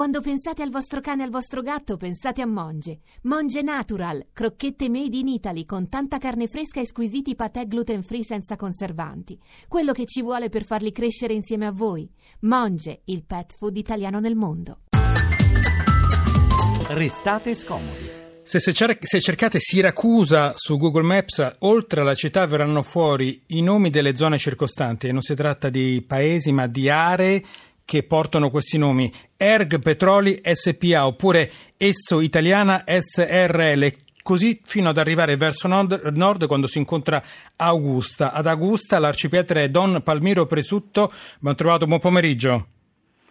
Quando pensate al vostro cane e al vostro gatto, pensate a Monge. Monge Natural, crocchette made in Italy con tanta carne fresca e squisiti patè gluten free senza conservanti. Quello che ci vuole per farli crescere insieme a voi. Monge, il pet food italiano nel mondo. Restate scomodi. Se, se, cer- se, cercate Siracusa su Google Maps, oltre alla città verranno fuori i nomi delle zone circostanti. E non si tratta di paesi, ma di aree che portano questi nomi. Erg Petroli SPA oppure Esso Italiana SRL così fino ad arrivare verso nord, nord, quando si incontra Augusta. Ad Augusta l'arcipietre Don Palmiro Presutto. Ben trovato, buon pomeriggio.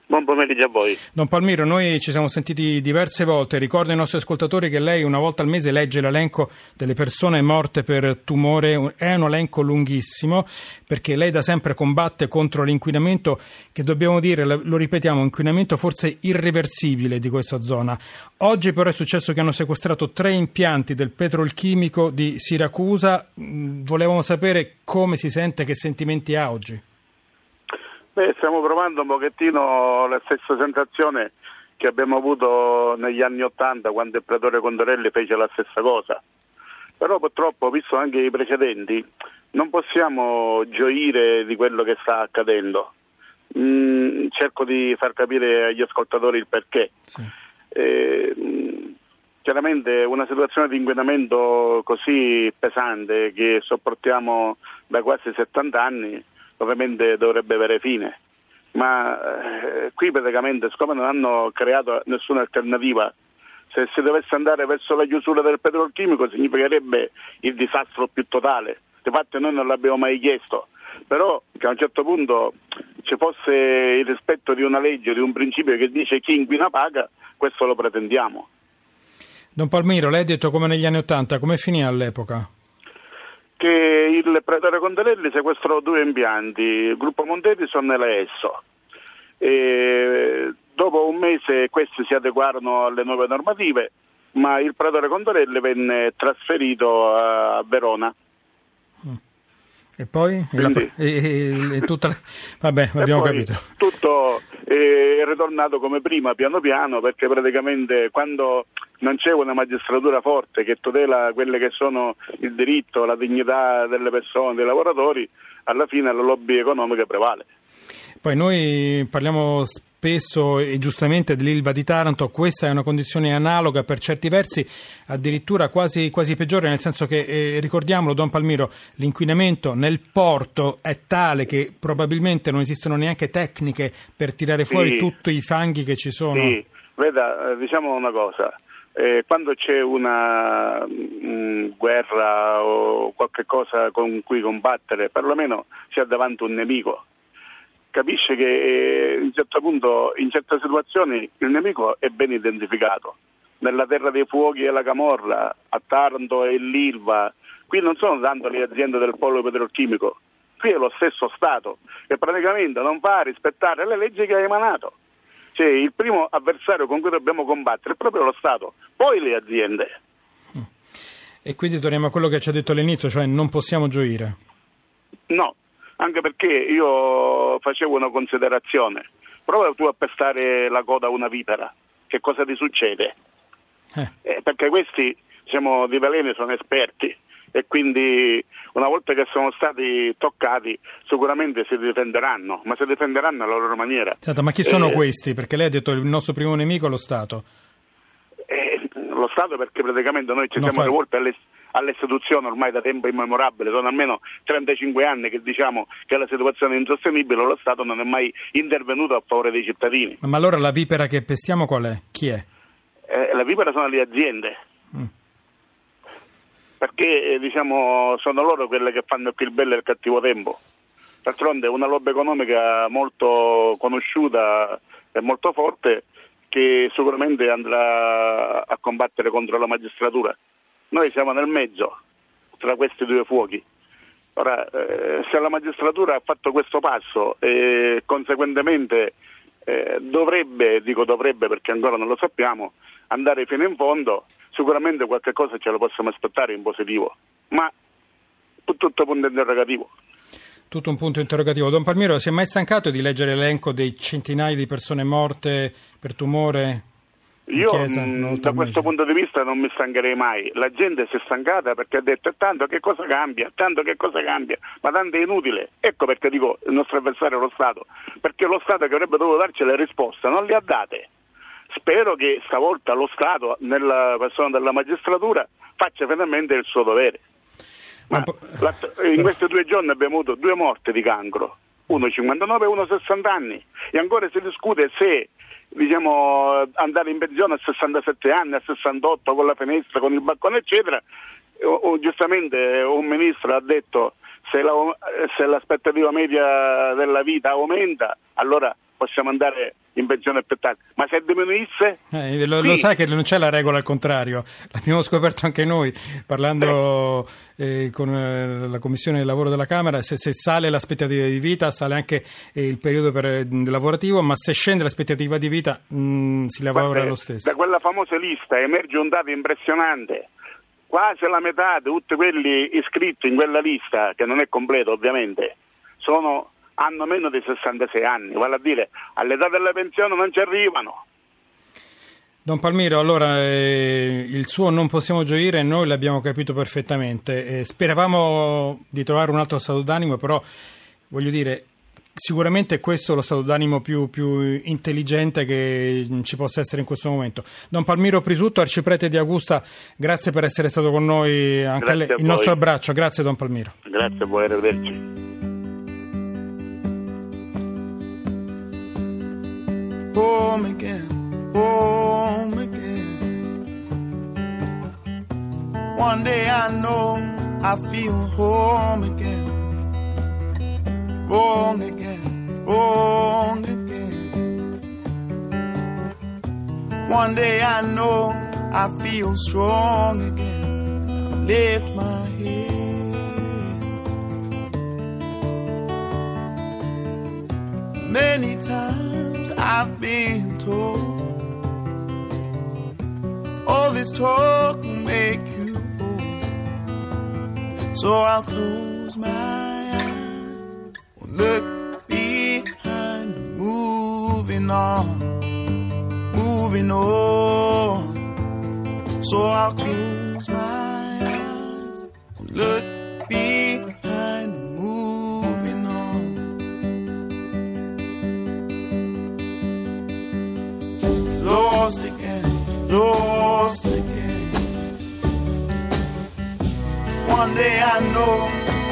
Buon pomeriggio a voi. Don Palmiro, noi ci siamo sentiti diverse volte. Ricordo ai nostri ascoltatori che lei una volta al mese legge l'elenco delle persone morte per tumore. È un elenco lunghissimo perché lei da sempre combatte contro l'inquinamento che dobbiamo dire, lo ripetiamo, inquinamento forse irreversibile di questa zona. Oggi però è successo che hanno sequestrato tre impianti del petrolchimico di Siracusa. Mm, volevamo sapere come si sente, che sentimenti ha oggi. Beh, stiamo provando un pochettino la stessa sensazione che abbiamo avuto negli anni Ottanta quando il pretore Condorelli fece la stessa cosa. Però purtroppo, visto anche i precedenti, non possiamo gioire di quello che sta accadendo. Mm, cerco di far capire agli ascoltatori il perché. Sì. Eh, chiaramente una situazione di inquinamento così pesante che sopportiamo da quasi 70 anni ovviamente dovrebbe avere fine. Ma eh, qui praticamente, siccome non hanno creato nessuna alternativa, se si dovesse andare verso la chiusura del petrolchimico significherebbe il disastro più totale. Infatti noi non l'abbiamo mai chiesto, però che a un certo punto ci fosse il rispetto di una legge, di un principio che dice chi inquina paga, questo lo pretendiamo. Don Palmiro, lei ha detto come negli anni Ottanta, come finì all'epoca? Il pretore Condelelli sequestrò due impianti, il gruppo Montedison e la ESSO. E dopo un mese questi si adeguarono alle nuove normative, ma il pretore Condorelli venne trasferito a Verona. E poi? Quindi, e, e, tutta... Vabbè, abbiamo capito. Tutto è ritornato come prima, piano piano, perché praticamente quando non c'è una magistratura forte che tutela quelle che sono il diritto, la dignità delle persone, dei lavoratori, alla fine la lobby economica prevale. Poi noi parliamo spesso e giustamente dell'Ilva di Taranto, questa è una condizione analoga per certi versi, addirittura quasi, quasi peggiore, nel senso che, eh, ricordiamolo Don Palmiro, l'inquinamento nel porto è tale che probabilmente non esistono neanche tecniche per tirare fuori tutti i fanghi che ci sono. Sì, veda, eh, diciamo una cosa, eh, quando c'è una mh, mm, guerra o qualche cosa con cui combattere, perlomeno si ha davanti un nemico. Capisce che eh, in, certo punto, in certe situazioni il nemico è ben identificato. Nella terra dei fuochi e la Camorra, a Taranto e l'Ilva, qui non sono tanto le aziende del polo petrolchimico, qui è lo stesso Stato che praticamente non fa rispettare le leggi che ha emanato cioè, il primo avversario con cui dobbiamo combattere è proprio lo Stato, poi le aziende. E quindi torniamo a quello che ci ha detto all'inizio, cioè non possiamo gioire. No, anche perché io facevo una considerazione. Prova tu a pestare la coda a una vipera, che cosa ti succede? Eh. Eh, perché questi, diciamo, di veleni sono esperti e quindi una volta che sono stati toccati sicuramente si difenderanno, ma si difenderanno alla loro maniera. Certo, ma chi sono eh, questi? Perché lei ha detto che il nostro primo nemico è lo Stato. Eh, lo Stato perché praticamente noi ci non siamo fa... rivolti alle, alle istituzioni ormai da tempo immemorabile, sono almeno 35 anni che diciamo che la situazione è insostenibile, lo Stato non è mai intervenuto a favore dei cittadini. Ma allora la vipera che pestiamo qual è? Chi è? Eh, la vipera sono le aziende. Mm perché eh, diciamo, sono loro quelle che fanno più il bello e il cattivo tempo. D'altronde è una lobby economica molto conosciuta e molto forte che sicuramente andrà a combattere contro la magistratura. Noi siamo nel mezzo tra questi due fuochi. Ora, eh, se la magistratura ha fatto questo passo e conseguentemente eh, dovrebbe, dico dovrebbe perché ancora non lo sappiamo, andare fino in fondo, sicuramente qualche cosa ce lo possiamo aspettare in positivo, ma tutto punto interrogativo. tutto un punto interrogativo. Don Palmiro, si è mai stancato di leggere l'elenco dei centinaia di persone morte per tumore? Io chiesa, mh, da questo punto di vista non mi stancherei mai. La gente si è stancata perché ha detto tanto che cosa cambia, tanto che cosa cambia, ma tanto è inutile. Ecco perché dico il nostro avversario è lo Stato, perché lo Stato che avrebbe dovuto darci le risposte non le ha date. Spero che stavolta lo Stato, nella persona della magistratura, faccia finalmente il suo dovere. Ma in questi due giorni abbiamo avuto due morti di cancro, uno 59 e uno 60 anni, e ancora si discute se diciamo, andare in pensione a 67 anni, a 68 con la finestra, con il balcone eccetera. O, o, giustamente un ministro ha detto se, la, se l'aspettativa media della vita aumenta, allora possiamo andare in pensione più tardi. Ma se diminuisse? Eh, lo, lo, sai che non c'è la regola al contrario, l'abbiamo scoperto anche noi parlando eh, con eh, la Commissione del Lavoro della Camera, se, se sale l'aspettativa di vita sale anche eh, il periodo per, eh, lavorativo, ma se scende l'aspettativa di vita mh, mm, si lavora lo stesso. Da quella famosa lista emerge un dato impressionante. Quasi la metà di tutti quelli iscritti in quella lista, che non è completo ovviamente, sono hanno meno di 66 anni, vale a dire all'età della pensione non ci arrivano. Don Palmiro, allora eh, il suo non possiamo gioire, noi l'abbiamo capito perfettamente. Eh, speravamo di trovare un altro stato d'animo, però voglio dire, sicuramente questo è lo stato d'animo più, più, intelligente che ci possa essere in questo momento. Don Palmiro Prisutto, arciprete di Augusta, grazie per essere stato con noi, anche lei, il nostro abbraccio, grazie Don Palmiro. Grazie a voi, arrivederci. Home again, home again. One day I know I feel home again, born again, born again. One day I know I feel strong again, lift Many times I've been told. All this talk will make you old. So I'll close my eyes, look behind, moving on, moving on. So I'll close my eyes, look One day I know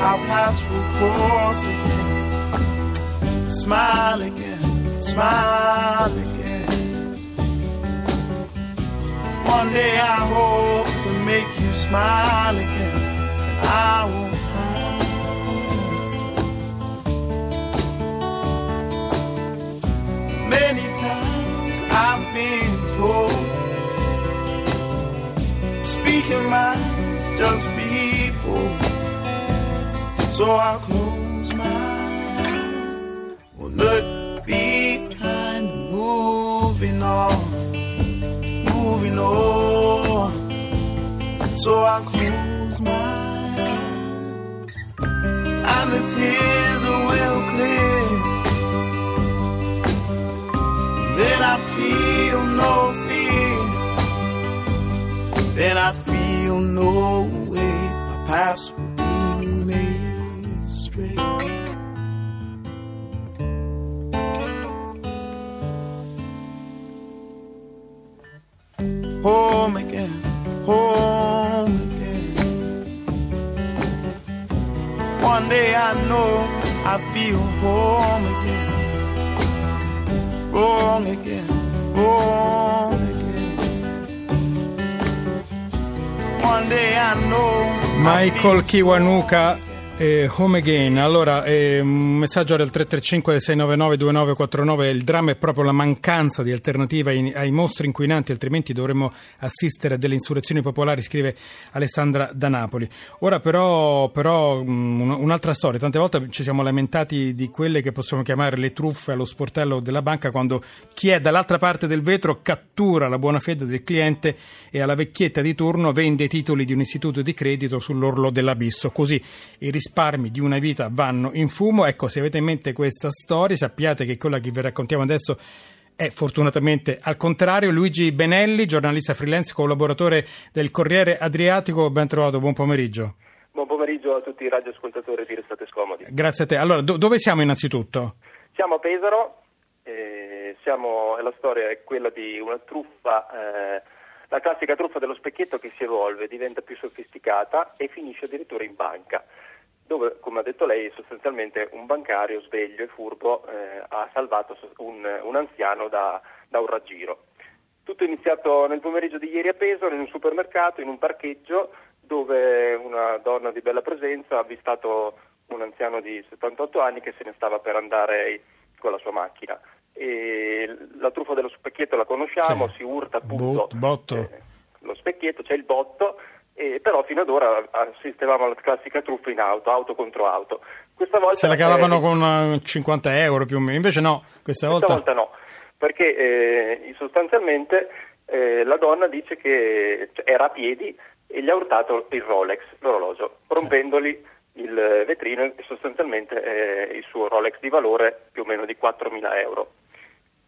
our paths will cross again. Smile again, smile again. One day I hope to make you smile again. I will try Many times I've been told. Speaking mind, just. So I'll close my eyes, will look behind, moving on, moving on. So I'll close my eyes, and the tears will clear. Then I feel no fear. Then I feel no way. My paths One day I know I feel home again wrong again, wrong again. One day I know. Michael Kiwanuka eh, home again, allora eh, un messaggio al 335 699 2949 il dramma è proprio la mancanza di alternativa ai, ai mostri inquinanti altrimenti dovremmo assistere a delle insurrezioni popolari scrive Alessandra da Napoli. Ora però, però um, un'altra storia, tante volte ci siamo lamentati di quelle che possiamo chiamare le truffe allo sportello della banca quando chi è dall'altra parte del vetro cattura la buona fede del cliente e alla vecchietta di turno vende i titoli di un istituto di credito sull'orlo dell'abisso. Così i risparmi di una vita vanno in fumo. Ecco, se avete in mente questa storia, sappiate che quella che vi raccontiamo adesso è fortunatamente al contrario. Luigi Benelli, giornalista freelance, collaboratore del Corriere Adriatico, ben trovato, buon pomeriggio. Buon pomeriggio a tutti i radioascoltatori di Restate Scomodi. Grazie a te. Allora, do- dove siamo innanzitutto? Siamo a Pesaro, eh, siamo, la storia è quella di una truffa, eh, la classica truffa dello specchietto che si evolve, diventa più sofisticata e finisce addirittura in banca dove, come ha detto lei, sostanzialmente un bancario sveglio e furbo eh, ha salvato un, un anziano da, da, un raggiro. Tutto è iniziato nel pomeriggio di ieri a Pesaro, in un supermercato, in un parcheggio, dove una donna di bella presenza ha avvistato un anziano di 78 anni che se ne stava per andare con la sua macchina. E la truffa dello specchietto la conosciamo, sì. si urta appunto Bot, eh, lo specchietto, c'è il botto eh, però fino ad ora assistevamo alla classica truffa in auto, auto contro auto. Questa volta Se la cavavano eh, con 50 eh, euro più o meno, invece no, questa, questa volta... volta no, perché eh, sostanzialmente eh, la donna dice che cioè, era a piedi e gli ha urtato il Rolex, l'orologio, rompendoli il vetrino e sostanzialmente eh, il suo Rolex di valore più o meno di 4.000 euro.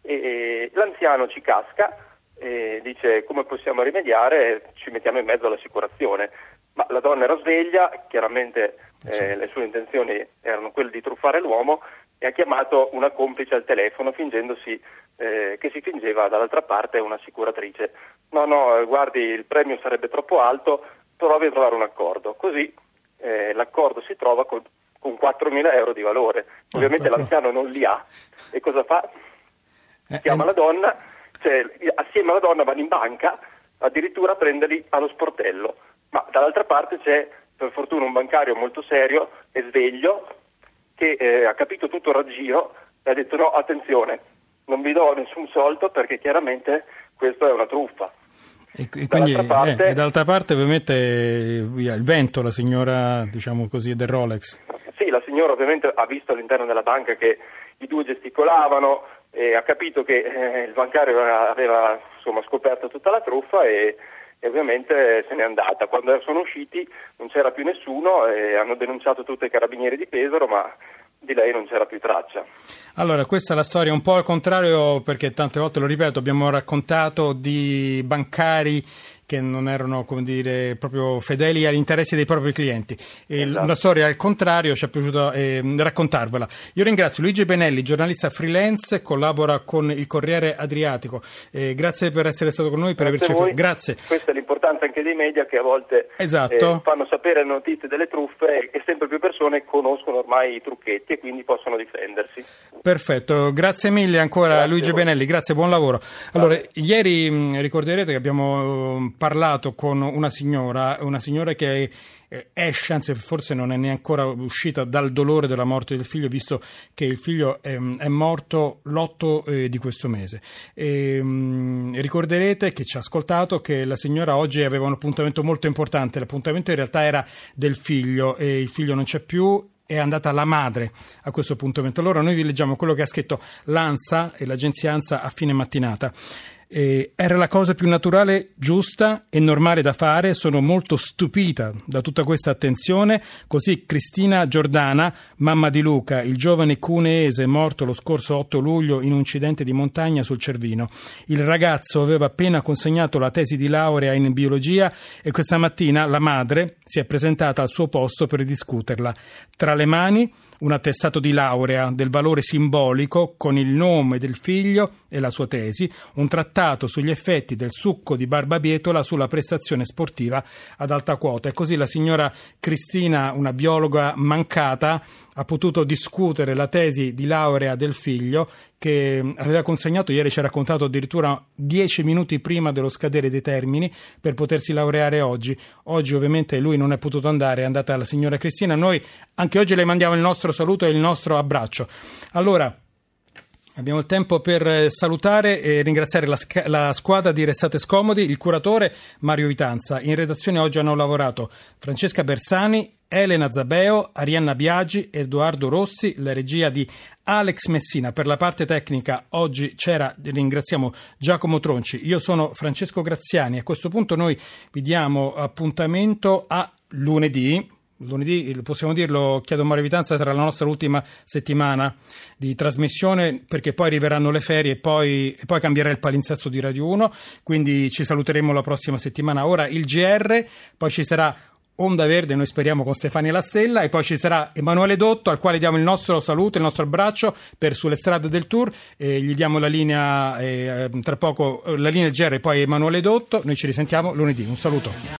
E, l'anziano ci casca e dice come possiamo rimediare, ci mettiamo in mezzo all'assicurazione. Ma la donna era sveglia, chiaramente eh, le sue intenzioni erano quelle di truffare l'uomo e ha chiamato una complice al telefono fingendosi eh, che si fingeva dall'altra parte un'assicuratrice. No, no, guardi, il premio sarebbe troppo alto, provi a trovare un accordo. Così eh, l'accordo si trova con, con 4.000 euro di valore. Ovviamente l'anziano non li ha e cosa fa? Eh, Chiama eh. la donna cioè, assieme alla donna vanno in banca addirittura a prenderli allo sportello, ma dall'altra parte c'è per fortuna un bancario molto serio e sveglio che eh, ha capito tutto il raggiro e ha detto no, attenzione, non vi do nessun soldo perché chiaramente questo è una truffa. E, e quindi dall'altra parte, eh, e dall'altra parte ovviamente via il vento la signora diciamo così del Rolex. Sì, la signora ovviamente ha visto all'interno della banca che i due gesticolavano, e ha capito che eh, il bancario aveva, insomma, scoperto tutta la truffa e, e, ovviamente se n'è andata. Quando sono usciti non c'era più nessuno e hanno denunciato tutti i carabinieri di Pesaro, ma di lei non c'era più traccia. Allora, questa è la storia un po' al contrario perché tante volte, lo ripeto, abbiamo raccontato di bancari che non erano come dire, proprio fedeli agli interessi dei propri clienti. Esatto. La storia al contrario ci è piaciuto eh, raccontarvela. Io ringrazio Luigi Benelli, giornalista freelance, collabora con il Corriere Adriatico. Eh, grazie per essere stato con noi, per grazie averci Grazie. Questa è l'importanza anche dei media che a volte esatto. eh, fanno sapere le notizie delle truffe e sempre più persone conoscono ormai i trucchetti e quindi possono difendersi. Perfetto, grazie mille ancora grazie Luigi Benelli, grazie, buon lavoro. Allora, ieri ricorderete che abbiamo parlato con una signora, una signora che eh, esce, anzi forse non è neanche ancora uscita dal dolore della morte del figlio, visto che il figlio è, è morto l'8 eh, di questo mese. E, mh, ricorderete che ci ha ascoltato che la signora oggi aveva un appuntamento molto importante, l'appuntamento in realtà era del figlio e il figlio non c'è più è andata la madre a questo appuntamento. Allora noi vi leggiamo quello che ha scritto l'ANSA e l'agenzia ANSA a fine mattinata. Eh, era la cosa più naturale, giusta e normale da fare. Sono molto stupita da tutta questa attenzione. Così Cristina Giordana, mamma di Luca, il giovane cuneese morto lo scorso 8 luglio in un incidente di montagna sul Cervino. Il ragazzo aveva appena consegnato la tesi di laurea in biologia e questa mattina la madre si è presentata al suo posto per discuterla. Tra le mani un attestato di laurea del valore simbolico con il nome del figlio e la sua tesi, un trattato sugli effetti del succo di barbabietola sulla prestazione sportiva ad alta quota. E così la signora Cristina, una biologa mancata, ha potuto discutere la tesi di laurea del figlio che aveva consegnato, ieri ci ha raccontato addirittura dieci minuti prima dello scadere dei termini per potersi laureare oggi. Oggi ovviamente lui non è potuto andare, è andata la signora Cristina. Noi anche oggi le mandiamo il nostro saluto e il nostro abbraccio. Allora, Abbiamo il tempo per salutare e ringraziare la, la, squadra di Restate Scomodi, il curatore Mario Vitanza. In redazione oggi hanno lavorato Francesca Bersani, Elena Zabeo, Arianna Biagi, Edoardo Rossi, la regia di Alex Messina. Per la parte tecnica oggi c'era, ringraziamo Giacomo Tronci. Io sono Francesco Graziani. A questo punto noi vi diamo appuntamento a lunedì lunedì, possiamo dirlo, chiedo Mario Vitanza, sarà la nostra ultima settimana di trasmissione perché poi arriveranno le ferie e poi, e poi cambierà il palinsesto di Radio 1, quindi ci saluteremo la prossima settimana. Ora il GR, poi ci sarà Onda Verde, noi speriamo con Stefania La Stella, e poi ci sarà Emanuele Dotto, al quale diamo il nostro saluto, il nostro abbraccio per sulle strade del tour, e gli diamo la linea, eh, tra poco la linea GR e poi Emanuele Dotto, noi ci risentiamo lunedì, un saluto.